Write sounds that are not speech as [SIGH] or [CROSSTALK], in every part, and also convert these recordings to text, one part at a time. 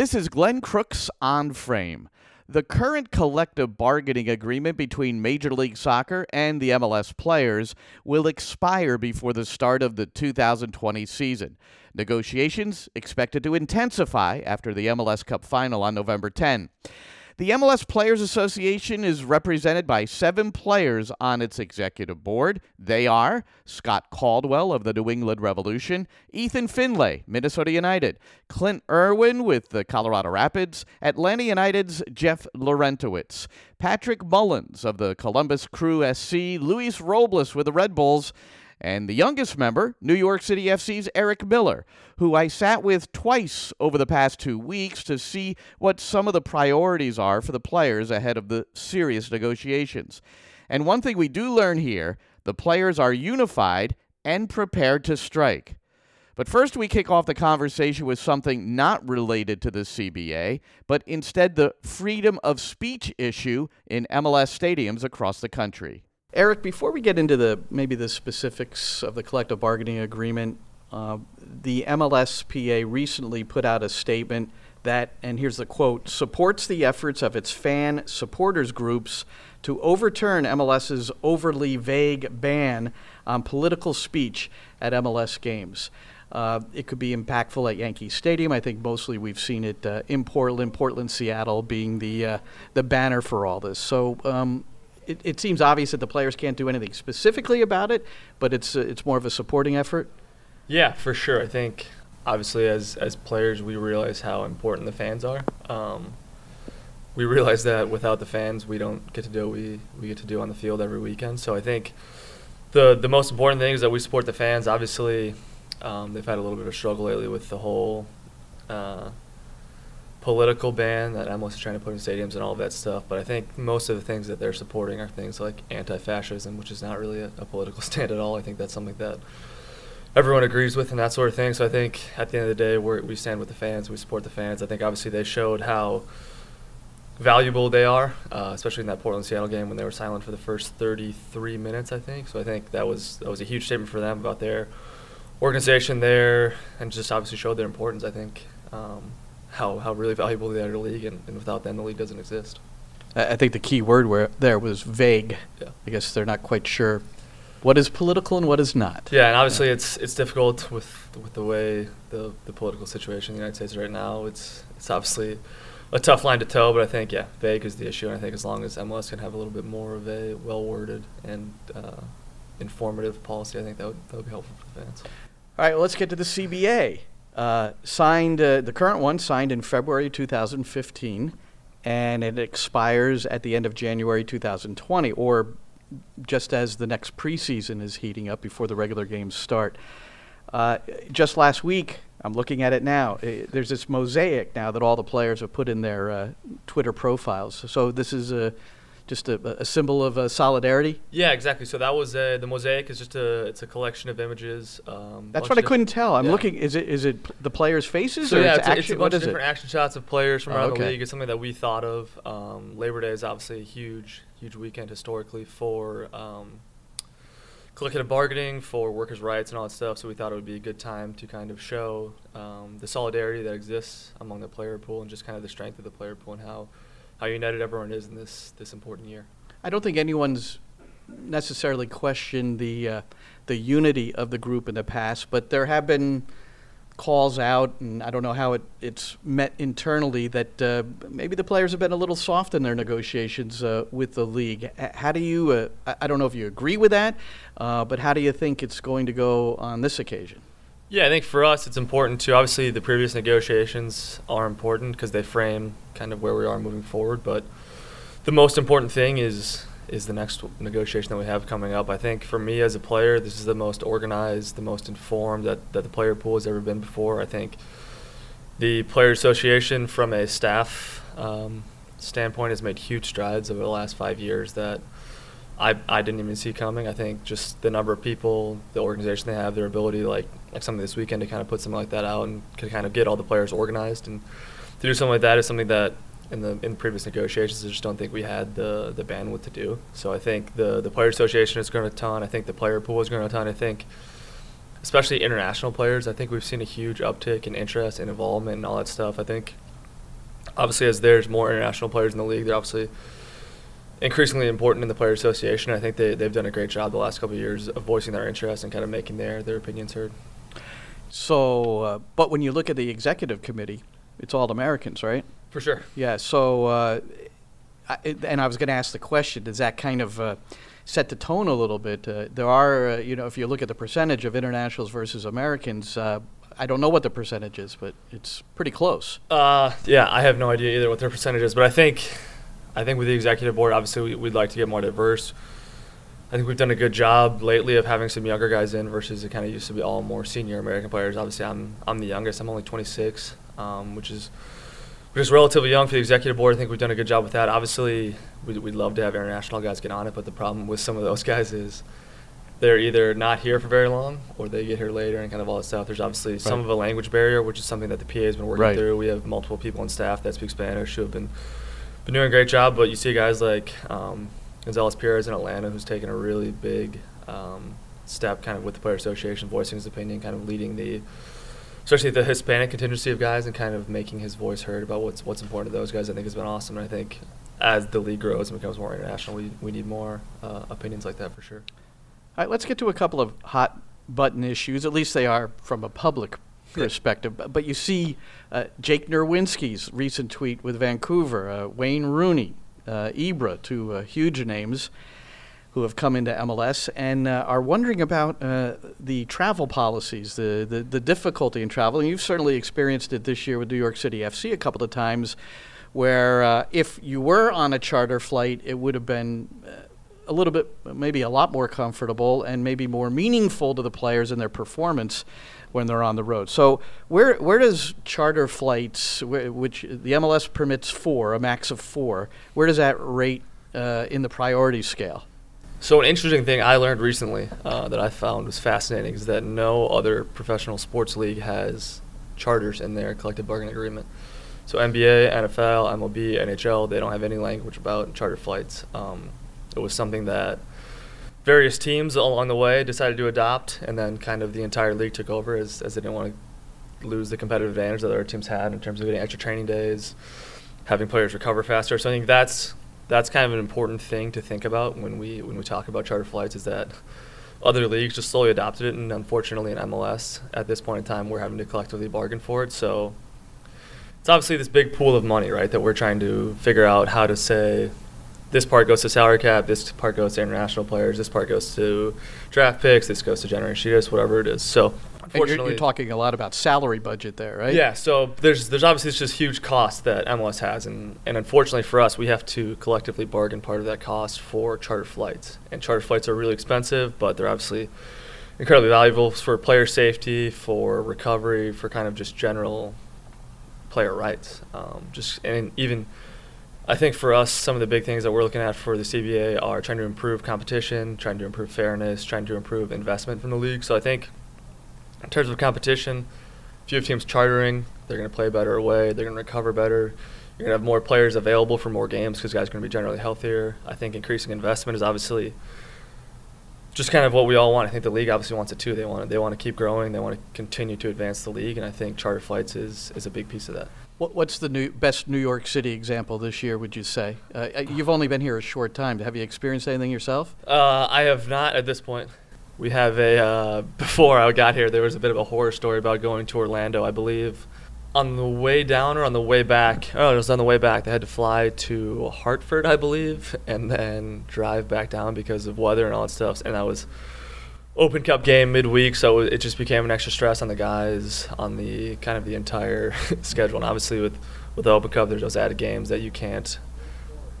This is Glenn Crooks on Frame. The current collective bargaining agreement between Major League Soccer and the MLS players will expire before the start of the 2020 season. Negotiations expected to intensify after the MLS Cup final on November 10. The MLS Players Association is represented by seven players on its executive board. They are Scott Caldwell of the New England Revolution, Ethan Finlay, Minnesota United, Clint Irwin with the Colorado Rapids, Atlanta United's Jeff Larentowicz, Patrick Mullins of the Columbus Crew SC, Luis Robles with the Red Bulls, and the youngest member, New York City FC's Eric Miller, who I sat with twice over the past two weeks to see what some of the priorities are for the players ahead of the serious negotiations. And one thing we do learn here the players are unified and prepared to strike. But first, we kick off the conversation with something not related to the CBA, but instead the freedom of speech issue in MLS stadiums across the country. Eric, before we get into the maybe the specifics of the collective bargaining agreement, uh, the MLSPA recently put out a statement that, and here's the quote, supports the efforts of its fan supporters groups to overturn MLS's overly vague ban on political speech at MLS games. Uh, it could be impactful at Yankee Stadium. I think mostly we've seen it uh, in Portland, Portland, Seattle being the uh, the banner for all this. So, um, it, it seems obvious that the players can't do anything specifically about it, but it's uh, it's more of a supporting effort. Yeah, for sure. I think obviously as as players we realize how important the fans are. Um, we realize that without the fans we don't get to do what we, we get to do on the field every weekend. So I think the the most important thing is that we support the fans. Obviously, um, they've had a little bit of struggle lately with the whole uh, political ban that MLS is trying to put in stadiums and all that stuff. But I think most of the things that they're supporting are things like anti-fascism, which is not really a, a political [LAUGHS] stand at all. I think that's something that everyone agrees with and that sort of thing. So I think at the end of the day, we we stand with the fans. We support the fans. I think obviously they showed how valuable they are, uh, especially in that Portland Seattle game when they were silent for the first 33 minutes. I think so. I think that was that was a huge statement for them about their organization there, and just obviously showed their importance. I think. Um, how, how really valuable they are to the league, and, and without them, the league doesn't exist. I think the key word where there was vague. Yeah. I guess they're not quite sure what is political and what is not. Yeah, and obviously it's it's difficult with with the way the, the political situation in the United States right now. It's it's obviously a tough line to toe, but I think yeah, vague is the issue, and I think as long as MLS can have a little bit more of a well worded and uh, informative policy, I think that would that would be helpful for the fans. All right, well, let's get to the CBA. Uh, signed, uh, the current one signed in February 2015, and it expires at the end of January 2020, or just as the next preseason is heating up before the regular games start. Uh, just last week, I'm looking at it now. uh, there's this mosaic now that all the players have put in their uh, Twitter profiles. So this is a just a, a symbol of uh, solidarity. Yeah, exactly. So that was uh, the mosaic is just a it's a collection of images. Um, That's what I couldn't tell. I'm yeah. looking. Is it is it p- the players' faces So or yeah, it's, it's, a, action? it's a bunch of is it? different action shots of players from Oh, around okay. the league. It's something that we thought of. Um, Labor Day is obviously a huge, huge weekend historically for um, collective bargaining, for workers' rights, and all that stuff. So we thought it would be a good time to kind of show um, the solidarity that exists among the player pool and just kind of the strength of the player pool and how how united everyone is in this this important year. I don't think anyone's necessarily questioned the uh, the unity of the group in the past, but there have been calls out, and I don't know how it, it's met internally that uh, maybe the players have been a little soft in their negotiations uh, with the league. How do you? Uh, I- don't know if you agree with that, uh, but how do you think it's going to go on this occasion? Yeah, I think for us it's important to obviously the previous negotiations are important because they frame kind of where we are moving forward. But the most important thing is is the next negotiation that we have coming up. I think for me as a player, this is the most organized, the most informed that, that the player pool has ever been before. I think the player association from a staff um, standpoint has made huge strides over the last five years that I, I didn't even see coming. I think just the number of people, the organization they have, their ability, like like something this weekend to kind of put something like that out and to kind of get all the players organized and to do something like that is something that in the in previous negotiations I just don't think we had the the bandwidth to do. So I think the the player association has grown a ton. I think the player pool has grown a ton. I think especially international players. I think we've seen a huge uptick in interest and involvement and all that stuff. I think obviously, as there's more international players in the league, they're obviously increasingly important in the player association. I think they they've done a great job the last couple of years of voicing their interest and kind of making their their opinions heard. So, uh, but when you look at the executive committee, it's all Americans, right? For sure. Yeah. So, uh, I, and I was going to ask the question: Does that kind of uh, set the tone a little bit? Uh, there are, uh, you know, if you look at the percentage of internationals versus Americans, uh, I don't know what the percentage is, but it's pretty close. Uh, yeah, I have no idea either what their percentage is, but I think, I think with the executive board, obviously we, we'd like to get more diverse. I think we've done a good job lately of having some younger guys in versus it kind of used to be all more senior American players. Obviously, I'm I'm the youngest. I'm only 26, um, which is which is relatively young for the executive board. I think we've done a good job with that. Obviously, we'd, we'd love to have international guys get on it, but the problem with some of those [LAUGHS] guys is they're either not here for very long or they get here later and kind of all that stuff. There's obviously right. some of a language barrier, which is something that the PA has been working right. through. We have multiple people on staff that speak Spanish who have been been doing a great job, but you see guys like um, Gonzalez Pirez in Atlanta who's taken a really big um, step kind of with the Player Association, voicing his opinion, kind of leading the especially the Hispanic contingency of guys and kind of making his voice heard about what's what's important to those guys. I think has been awesome. And I think as the league grows and becomes more international, we, we need more uh, opinions like that for sure. All right, let's get to a couple of hot button issues. At least they are from a public perspective. But, but you see uh, Jake Nerwinski's recent tweet with Vancouver, uh, Wayne Rooney, uh, Ibra, two uh, huge names who have come into MLS and uh, are wondering about uh, the travel policies, the, the, the difficulty in travel. And you've certainly experienced it this year with New York City FC a couple of times, where if you were on a charter flight, it would have been a little bit, maybe a lot more comfortable and maybe more meaningful to the players and their performance when they're on the road. So where where does charter flights, which the MLS permits four, a max of four, where does that rate uh, in the priority scale? So an interesting thing I learned recently uh, that I found was fascinating is that no other professional sports league has charters in their collective bargaining agreement. So NBA, NFL, MLB, NHL, they don't have any language about charter flights. Um, it was something that various teams along the way decided to adopt, and then kind of the entire league took over as, as they didn't want to lose the competitive advantage that other teams had in terms of getting extra training days, having players recover faster. So I think that's that's kind of an important thing to think about when we when we talk about charter flights is that other leagues just slowly adopted it, and unfortunately in MLS at this point in time we're having to collectively bargain for it. So it's obviously this big pool of money, right, that we're trying to figure out how to say this part goes to salary cap, this part goes to international players, this part goes to draft picks, this goes to generation whatever it is. So Unfortunately, you're, you're, talking a lot about salary budget there, right? Yeah. So there's there's obviously just huge cost that MLS has, and and unfortunately for us, we have to collectively bargain part of that cost for charter flights. And charter flights are really expensive, but they're obviously incredibly valuable for player safety, for recovery, for kind of just general player rights. Um, just and even I think for us, some of the big things that we're looking at for the CBA are trying to improve competition, trying to improve fairness, trying to improve investment from the league. So I think in terms of competition, if you have teams chartering, they're going to play better away. They're going to recover better. You're going to have more players available for more games because guys are going to be generally healthier. I think increasing investment is obviously just kind of what we all want. I think the league obviously wants it too. They want they want to keep growing. They want to continue to advance the league, and I think charter flights is is a big piece of that. What's the new, best New York City example this year? Would you say? Uh, uh, you've only been here a short time. Have you experienced anything yourself? Uh, I have not at this point we have a uh, [LAUGHS] before I got here there was a bit of a horror story about going to Orlando I believe on the way down or on the way back oh it was on the way back they had to fly to Hartford I believe and then drive back down because of weather and all that stuff and that was Open Cup game midweek so it just became an extra stress on the guys on the kind of the entire [LAUGHS] schedule and obviously with with the Open Cup there's those added games that you can't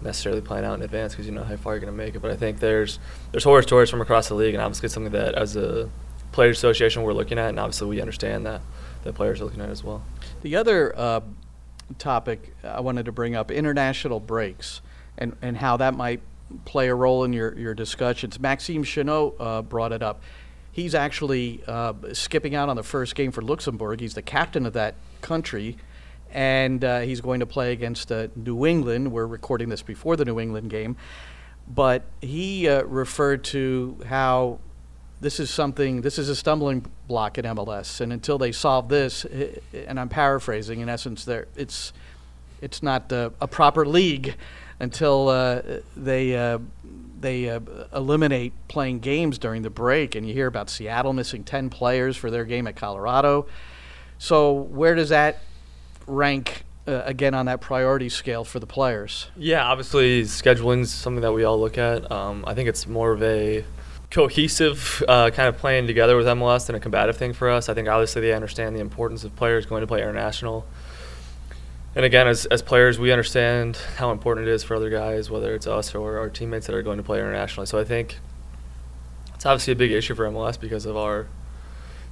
necessarily plan out in advance because you know how far you're going to make it. But I think there's there's horror stories from across the league, and obviously it's something that as a players association we're looking at, and obviously we understand that the players are looking at as well. The other uh, topic I wanted to bring up: international breaks, and and how that might play a role in your your discussions. Maxime Chanot uh, brought it up. He's actually uh, skipping out on the first game for Luxembourg. He's the captain of that country and uh, he's going to play against uh, New England. We're recording this before the New England game, but he uh, referred to how this is something, this is a stumbling block at MLS, and until they solve this, and I'm paraphrasing, in essence, it's it's not uh, a proper league until uh, they uh, they uh, eliminate playing games during the break. And you hear about Seattle missing ten players for their game at Colorado. So where does that rank uh, again on that priority scale for the players? Yeah, obviously scheduling is something that we all look at. Um, I think it's more of a cohesive uh, kind of playing together with MLS than a combative thing for us. I think obviously they understand the importance of players going to play international. And again, as, as players, we understand how important it is for other guys, whether it's us or our teammates that are going to play internationally. So I think it's obviously a big issue for MLS because of our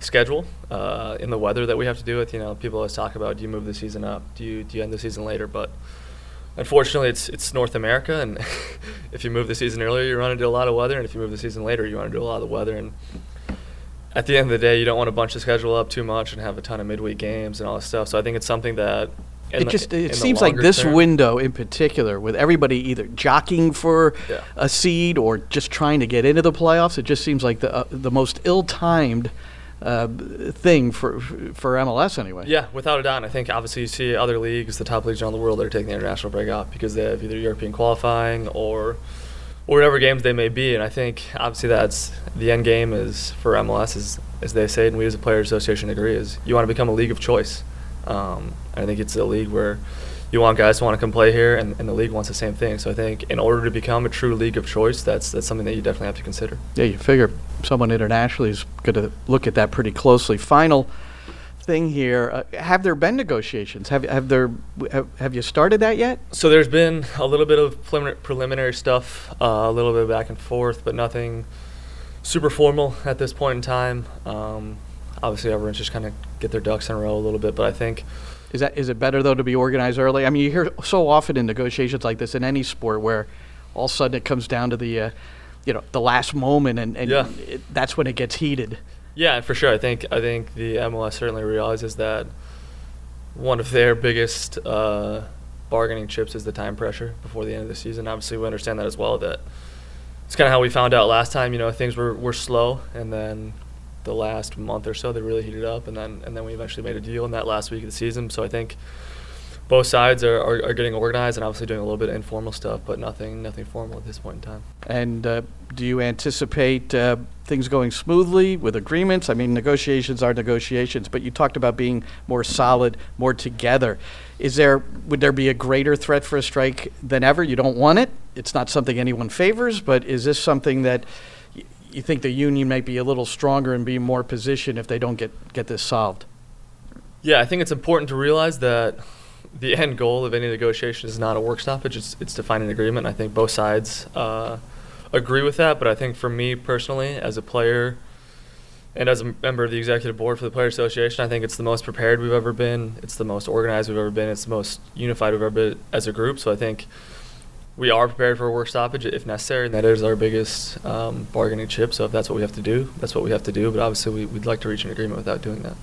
schedule uh, in the weather that we have to deal with. You know, people always talk about do you move the season up, do you do you end the season later, but unfortunately, it's it's North America, and [LAUGHS] if you move the season earlier, you run into a lot of weather, and if you move the season later, you run into a lot of weather. And at the end of the day, you don't want to bunch the schedule up too much and have a ton of midweek games and all this stuff. So I think it's something that it the, just it seems like this term, window in particular, with everybody either jockeying for yeah. a seed or just trying to get into the playoffs, it just seems like the uh, the most ill-timed uh, thing for for MLS anyway. Yeah, without a doubt. I think obviously you see other leagues, the top leagues around the world, that are taking the international break off because they have either European qualifying or or whatever games they may be. And I think obviously that's the end game is for MLS, is as they say, and we as a players association agree, is you want to become a league of choice. Um, I think it's a league where you want guys to want to come play here, and, and the league wants the same thing. So I think in order to become a true league of choice, that's that's something that you definitely have to consider. Yeah, you figure someone internationally is going to look at that pretty closely. Final thing here: uh, Have there been negotiations? Have have there have, have you started that yet? So there's been a little bit of preliminary, preliminary stuff, uh, a little bit back and forth, but nothing super formal at this point in time. Um, obviously, everyone's just kind of get their ducks in a row a little bit, but I think is that is it better though to be organized early? I mean, you hear so often in negotiations like this in any sport where all of a sudden it comes down to the, uh, you know, the last moment, and, and yeah. it, that's when it gets heated. Yeah, for sure. I think I think the MLS certainly realizes that one of their biggest uh, bargaining chips is the time pressure before the end of the season. Obviously, we understand that as well. That it's kind of how we found out last time. You know, things were, were slow, and then the last month or so they really heated up, and then and then we eventually made a deal in that last week of the season. So I think both sides are, are, are, getting organized and obviously doing a little bit of informal stuff, but nothing nothing formal at this point in time. And uh, do you anticipate uh, things going smoothly with agreements? I mean, negotiations are negotiations, but you talked about being more solid, more together. Is there would there be a greater threat for a strike than ever? You don't want it. It's not something anyone favors, but is this something that you think the union might be a little stronger and be more positioned if they don't get, get this solved? Yeah, I think it's important to realize that the end goal of any negotiation is not a work stoppage. It's, it's to find an agreement. I think both sides uh, agree with that. But I think for me personally, as a player and as a member of the executive board for the Player Association, I think it's the most prepared we've ever been. It's the most organized we've ever been. It's the most unified we've ever been as a group. So I think – we are prepared for a work stoppage if necessary, and that is our biggest um, bargaining chip. So if that's what we have to do, that's what we have to do. But obviously, we, would like to reach an agreement without doing that.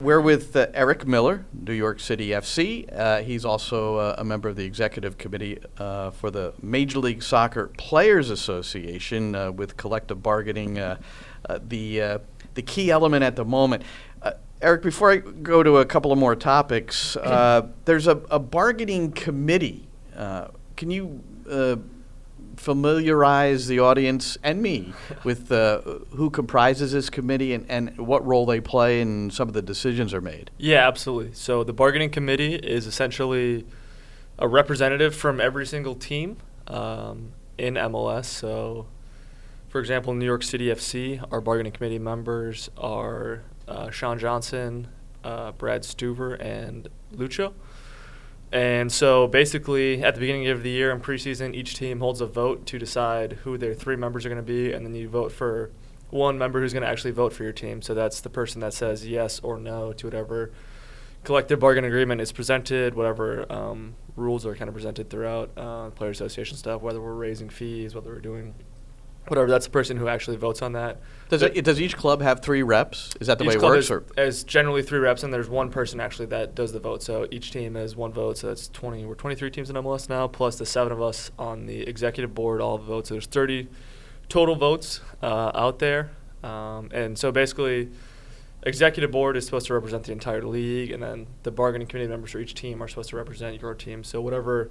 We're with uh, Eric Miller, New York City FC. Uh, he's also uh, a member of the executive committee uh, for the Major League Soccer Players Association uh, with collective bargaining, uh, the the key element at the moment. Eric, before I go to a couple of more topics, there's a, a bargaining committee can you uh, familiarize the audience and me with uh, who comprises this committee and, and what role they play and some of the decisions are made? Yeah, absolutely. So the bargaining committee is essentially a representative from every single team um, in MLS. So, for example, New York City FC, our bargaining committee members are uh, Sean Johnson, uh, Brad Stuver, and Lucho. And so basically, at the beginning of the year in preseason, each team holds a vote to decide who their three members are going to be, and then you vote for one member who's going to actually vote for your team. So that's the person that says yes or no to whatever collective bargain agreement is presented, whatever um, rules are kind of presented throughout uh, player association stuff, whether we're raising fees, whether we're doing whatever. That's the person who actually votes on that. Does it, does each club have three reps? Is that the way it works? Is, or? is generally three reps, and there's one person actually that does the vote. So each team has one vote. So that's 20. We're 23 teams in MLS now, plus the seven of us on the executive board. All votes. So there's 30 total votes uh, out there, um, and so basically. executive board is supposed to represent the entire league, and then the bargaining committee members for each team are supposed to represent your team. So whatever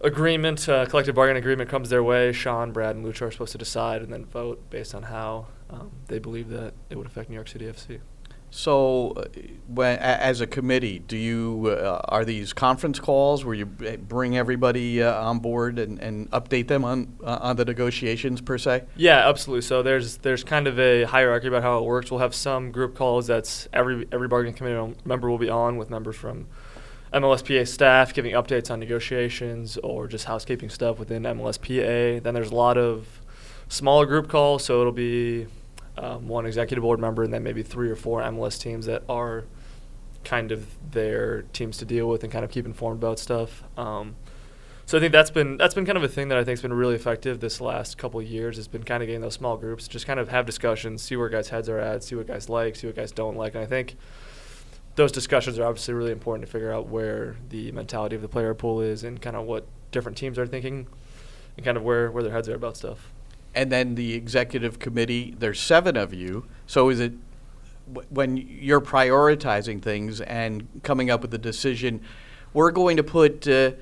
agreement, uh, collective bargaining agreement comes their way, Sean, Brad, and Lucho are supposed to decide and then vote based on how um, they believe that it would affect New York City FC. So, uh, when, as a committee, do you uh, are these conference calls where you bring everybody uh, on board and, and update them on uh, on the negotiations per se? Yeah, absolutely. So there's there's kind of a hierarchy about how it works. We'll have some group calls that's every every bargaining committee member will be on with members from MLSPA staff giving updates on negotiations or just housekeeping stuff within MLSPA. Then there's a lot of smaller group calls, so it'll be um, one executive board member and then maybe three or four MLS teams that are kind of their teams to deal with and kind of keep informed about stuff. Um, so I think that's been that's been kind of a thing that I think's been really effective this last couple years. Has been kind of getting those small groups, just kind of have discussions, see where guys' heads are at, see what guys like, see what guys don't like, and I think those discussions are obviously really important to figure out where the mentality of the player pool is and kind of what different teams are thinking and kind of where, where their heads are about stuff. And then the executive committee, there's seven of you. So is it when you're prioritizing things and coming up with a decision, we're going to put, uh,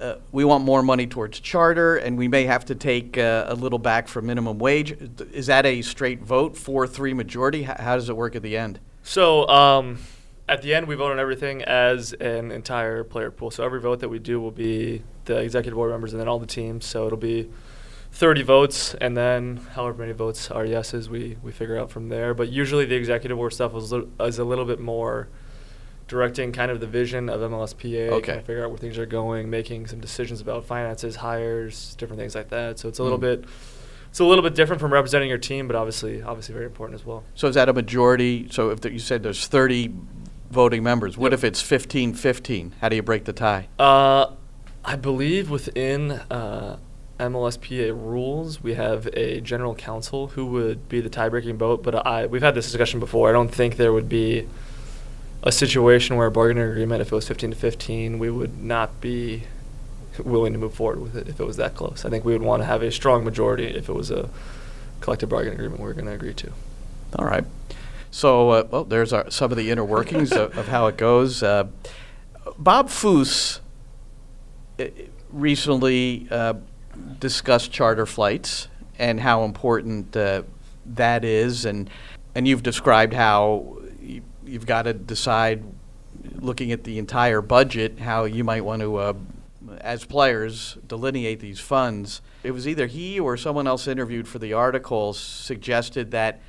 uh, we want more money towards charter, and we may have to take uh, a little back for minimum wage. Is that a straight vote, four three majority? How, how does it work at the end? So, um, at the end, we vote on everything as an entire player pool. So every vote that we do will be the executive board members and then all the teams. So it'll be 30 votes, and then however many votes are yeses, we, we figure out from there. But usually the executive board stuff is, is a little bit more directing kind of the vision of MLSPA, okay. kind of figure out where things are going, making some decisions about finances, hires, different things like that. So it's a little mm. bit it's a little bit different from representing your team, but obviously obviously very important as well. So is that a majority? So if the, you said there's 30 voting members. What if it's 15 15? How do you break the tie? Uh, I believe within uh, MLSPA rules, we have a general counsel who would be the tie-breaking vote. But I, we've had this discussion before. I don't think there would be a situation where a bargaining agreement, if it was 15 to 15, we would not be willing to move forward with it if it was that close. I think we would want to have a strong majority if it was a collective bargaining agreement we were going to agree to. All right. So, uh, well, there's our, some of the inner workings of, of, how it goes. Uh, Bob Foose uh, recently uh, discussed charter flights and how important uh, that is, and and you've described how you, have got to decide, looking at the entire budget, how you might want to, uh, as players, delineate these funds. It was either he or someone else interviewed for the article suggested that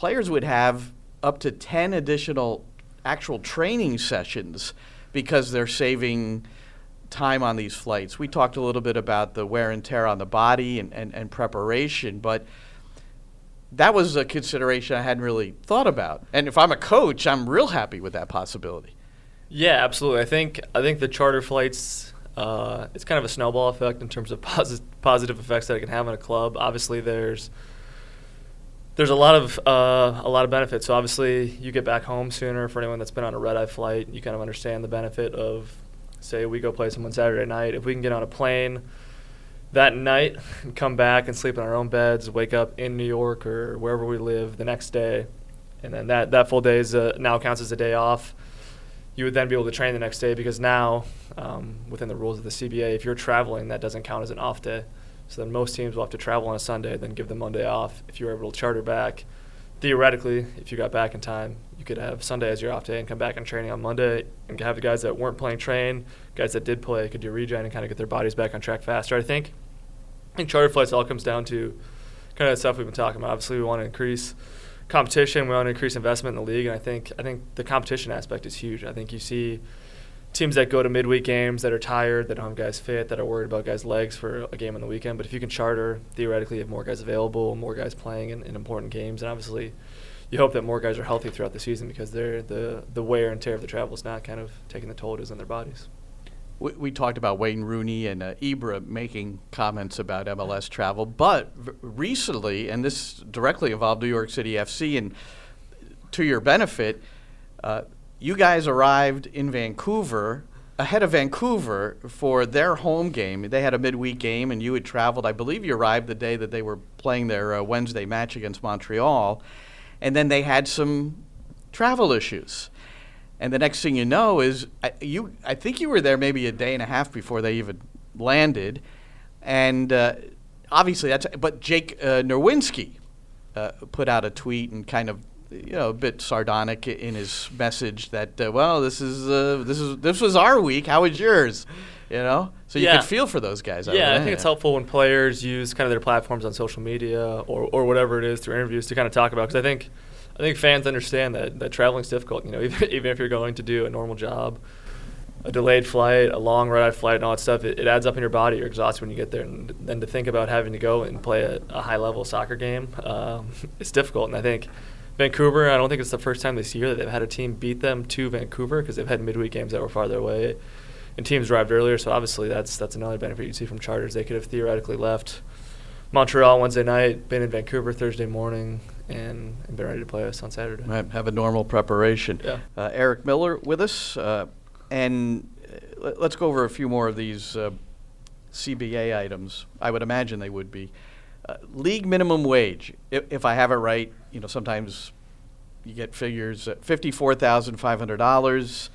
players would have up to 10 additional actual training sessions because they're saving time on these flights. We talked a little bit about the wear and tear on the body and, and, and preparation, but that was a consideration I hadn't really thought about. And if I'm a coach, I'm real happy with that possibility. Yeah, absolutely. I think I think the charter flights uh, it's kind of a snowball effect in terms of posi- positive effects that it can have on a club. Obviously, there's there's a lot of uh, a lot of benefits. So obviously, you get back home sooner. For anyone that's been on a red eye flight, you kind of understand the benefit of, say, we go play someone Saturday night. If we can get on a plane that night, and [LAUGHS] come back and sleep in our own beds, wake up in New York or wherever we live the next day, and then that that full day is uh, now counts as a day off. You would then be able to train the next day because now, um, within the rules of the CBA, if you're traveling, that doesn't count as an off day. So then most teams will have to travel on a Sunday, then give the Monday off. If you're able to charter back, theoretically, if you got back in time, you could have Sunday as your off day and come back and training on Monday and have the guys that weren't playing train, guys that did play could do regen and kind of get their bodies back on track faster. I think. I think charter flights all comes down to kind of the stuff we've been talking about. Obviously, we want to increase competition, we want to increase investment in the league, and I think I think the competition aspect is huge. I think you see teams that go to midweek games that are tired, that don't have guys fit, that are worried about guys' legs for a game on the weekend. But if you can charter, theoretically, you have more guys available, more guys playing in, in important games, and obviously, you hope that more guys are healthy throughout the season because they're the the wear and tear of the travel is not kind of taking the toll it is on their bodies. We, we talked about Wayne Rooney and uh, Ibra making comments about MLS travel, but v- recently, and this directly involved New York City FC, and to your benefit. Uh, you guys arrived in Vancouver ahead of Vancouver for their home game. They had a midweek game, and you had traveled. I believe you arrived the day that they were playing their uh, Wednesday match against Montreal, and then they had some travel issues. And the next thing you know is I, you. I think you were there maybe a day and a half before they even landed, and uh, obviously that's. But Jake uh, Nerwinski uh, put out a tweet and kind of you know a bit sardonic in his message that uh, well this is uh, this is this was our week. How was yours? You know, so you Yeah. could feel for those guys. Yeah, I think it's helpful when players use kind of their platforms on social media or, or whatever it is through interviews to kind of talk about. Because I think I think fans understand that that traveling's difficult. You know, [LAUGHS] even, even if you're going to do a normal job, a delayed flight, a long red-eye flight, and all that stuff, it, it adds up in your body. You're exhausted when you get there, and then to think about having to go and play a, a high-level soccer game, um, [LAUGHS] it's difficult. And I think Vancouver, I don't think it's the first time this year that they've had a team beat them to Vancouver because they've had midweek games that were farther away and teams arrived earlier. So obviously that's that's another benefit you see from charters. They could have theoretically left Montreal Wednesday night, been in Vancouver Thursday morning, and, and been ready to play us on Saturday. Right, have a normal preparation. Yeah. Uh, Eric Miller with us, uh, and uh, let- let's go over a few more of these uh, CBA items. I would imagine they would be uh, league minimum wage. If, if I have it right, you know sometimes you get figures at fifty-four thousand five hundred dollars.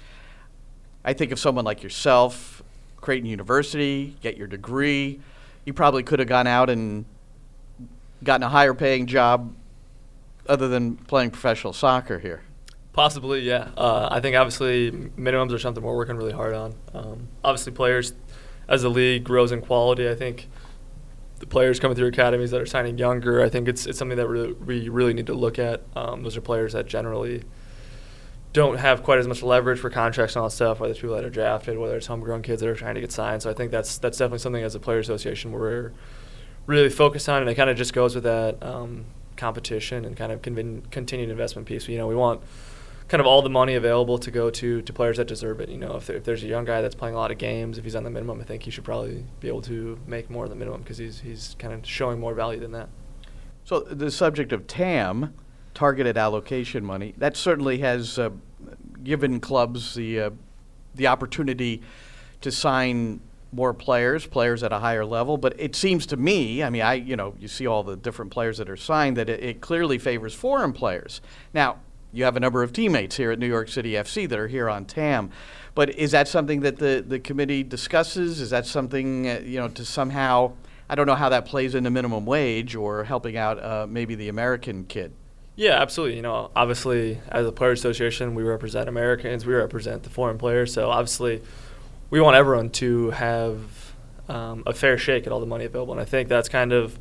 I think of someone like yourself, Creighton University, get your degree. You probably could have gone out and gotten a higher paying job other than playing professional soccer here. Possibly, yeah. Uh, I think obviously minimums are something we're working really hard on. Um, obviously, players, as the league grows in quality, I think the players coming through academies that are signing younger, I think it's it's something that we really need to look at. Um, those are players that generally don't have quite as much leverage for contracts and all that stuff, whether it's people that are drafted, whether it's homegrown kids that are trying to get signed. So I think that's that's definitely something as a player association we're really focused on, and it kind of just goes with that um, competition and kind of convin- continued investment piece. You know, we want kind of all the money available to go to to players that deserve it. You know, if, there, if there's a young guy that's playing a lot of games, if he's on the minimum, I think he should probably be able to make more than the minimum because he's he's kind of showing more value than that. So the subject of TAM, targeted allocation money, that certainly has uh, given clubs the uh, the opportunity to sign more players, players at a higher level. But it seems to me, I mean, I you know, you see all the different players that are signed, that it, it clearly favors foreign players. Now. You have a number of teammates here at New York City FC that are here on TAM, but is that something that the, the committee discusses? Is that something uh, you know to somehow I don't know how that plays into minimum wage or helping out uh, maybe the American kid. Yeah, absolutely. You know, obviously, as a player association, we represent Americans. We represent the foreign players. So obviously, we want everyone to have um, a fair shake at all the money available. And I think that's kind of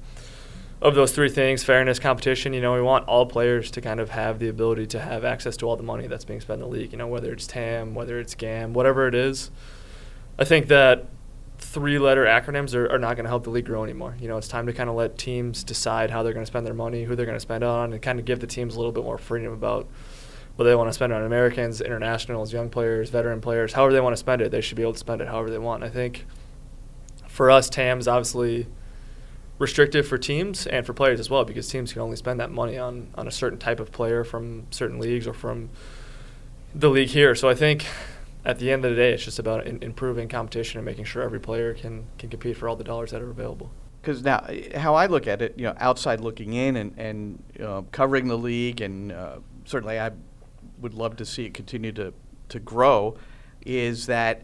of those three things: fairness, competition. You know, we want all players to kind of have the ability to have access to all the money that's being spent in the league. You know, whether it's TAM, whether it's GAM, whatever it is. I think that three-letter acronyms are, are not going to help the league grow anymore. You know, it's time to kind of let teams decide how they're going to spend their money, who they're going to spend on, and kind of give the teams a little bit more freedom about whether they want to spend on Americans, internationals, young players, veteran players, however they want to spend it. They should be able to spend it however they want. I think for us, TAM is obviously restrictive for teams and for players as well because teams can only spend that money on, on a certain type of player from certain leagues or from the league here. So I think at the end of the day, it's just about in, improving competition and making sure every player can, can compete for all the dollars that are available. Because now, how I look at it, you know, outside looking in and, and uh, covering the league, and uh, certainly I would love to see it continue to, to grow, is that,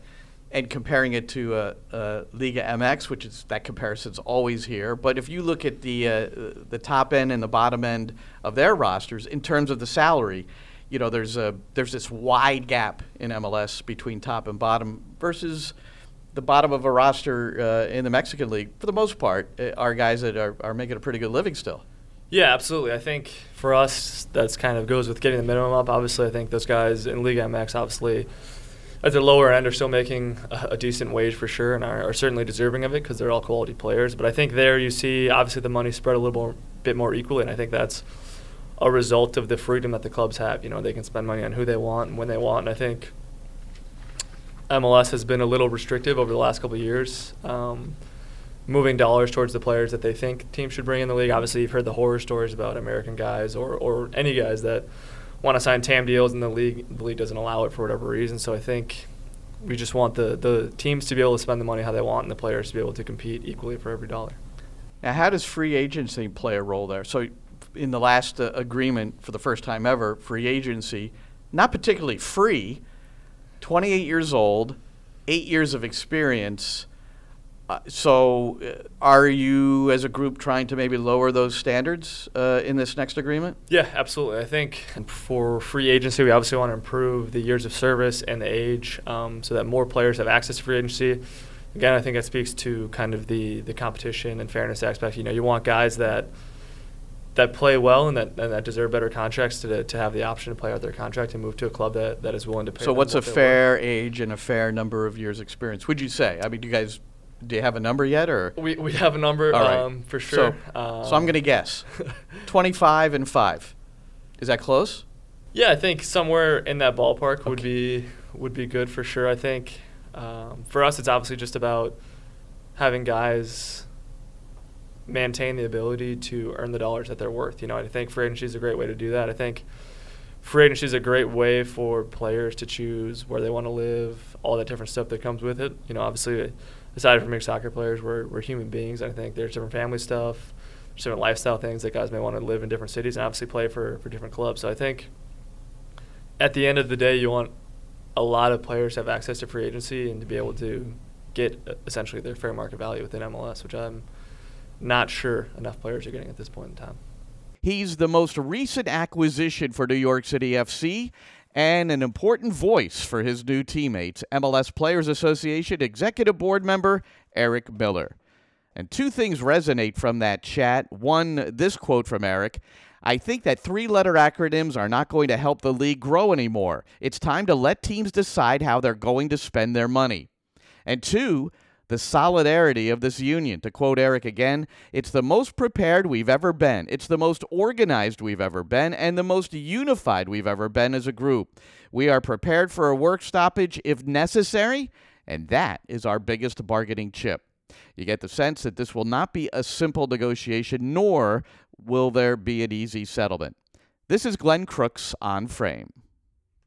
and comparing it to uh, uh, Liga MX, which is that comparison's always here. But if you look at the uh, the top end and the bottom end of their rosters in terms of the salary, you know, there's a there's this wide gap in MLS between top and bottom versus the bottom of a roster uh, in the Mexican league, for the most part, uh, are guys that are, are making a pretty good living still. Yeah, absolutely. I think for us, that's kind of goes with getting the minimum up. Obviously, I think those guys in Liga MX, obviously, at the lower end, are still making a, a decent wage for sure, and are, are certainly deserving of it because they're all quality players. But I think there you see obviously the money spread a little more, bit more equally, and I think that's a result of the freedom that the clubs have. You know, they can spend money on who they want and when they want. And I think MLS has been a little restrictive over the last couple of years. Um, moving dollars towards the players that they think teams should bring in the league. Obviously, you've heard the horror stories about American guys or, or any guys that want to sign TAM deals and the league the league doesn't allow it for whatever reason. So I think we just want the, the teams to be able to spend the money how they want and the players to be able to compete equally for every dollar. Now, how does free agency play a role there? So, in the last uh, agreement for the first time ever, free agency, not particularly free, 28 years old, eight years of experience. Uh, so, uh, are you as a group trying to maybe lower those standards uh, in this next agreement? Yeah, absolutely. I think for free agency, we obviously want to improve the years of service and the age um, so that more players have access to free agency. Again, I think that speaks to kind of the, the competition and fairness aspect. You know, you want guys that that play well and that and that deserve better contracts to to have the option to play out their contract and move to a club that, that is willing to pay. So, what's what a fair age and a fair number of years experience? Would you say? I mean, do you guys do you have a number yet, or we we have a number All right. um, for sure. So, um, so I'm going to guess, 25 and five. Is that close? Yeah, I think somewhere in that ballpark would be would be good for sure. I think um, for us, it's obviously just about having guys maintain the ability to earn the dollars that they're worth. You know, I think free agency is a great way to do that. I think free agency is a great way for players to choose where they want to live, all that different stuff that comes with it. You know, obviously, aside from being soccer players, we're, we're human beings. I think there's different family stuff, there's different lifestyle things that guys may want to live in different cities and obviously play for, for different clubs. So I think at the end of the day, you want a lot of players to have access to free agency and to be able to get uh, essentially their fair market value within MLS, which I'm not sure enough players are getting at this point in time. He's the most recent acquisition for New York City FC and an important voice for his new teammates, MLS Players Association Executive Board member Eric Miller. And two things resonate from that chat. One, this quote from Eric I think that three letter acronyms are not going to help the league grow anymore. It's time to let teams decide how they're going to spend their money. And two, the solidarity of this union. To quote Eric again, it's the most prepared we've ever been. It's the most organized we've ever been, and the most unified we've ever been as a group. We are prepared for a work stoppage if necessary, and that is our biggest bargaining chip. You get the sense that this will not be a simple negotiation, nor will there be an easy settlement. This is Glenn Crooks on Frame.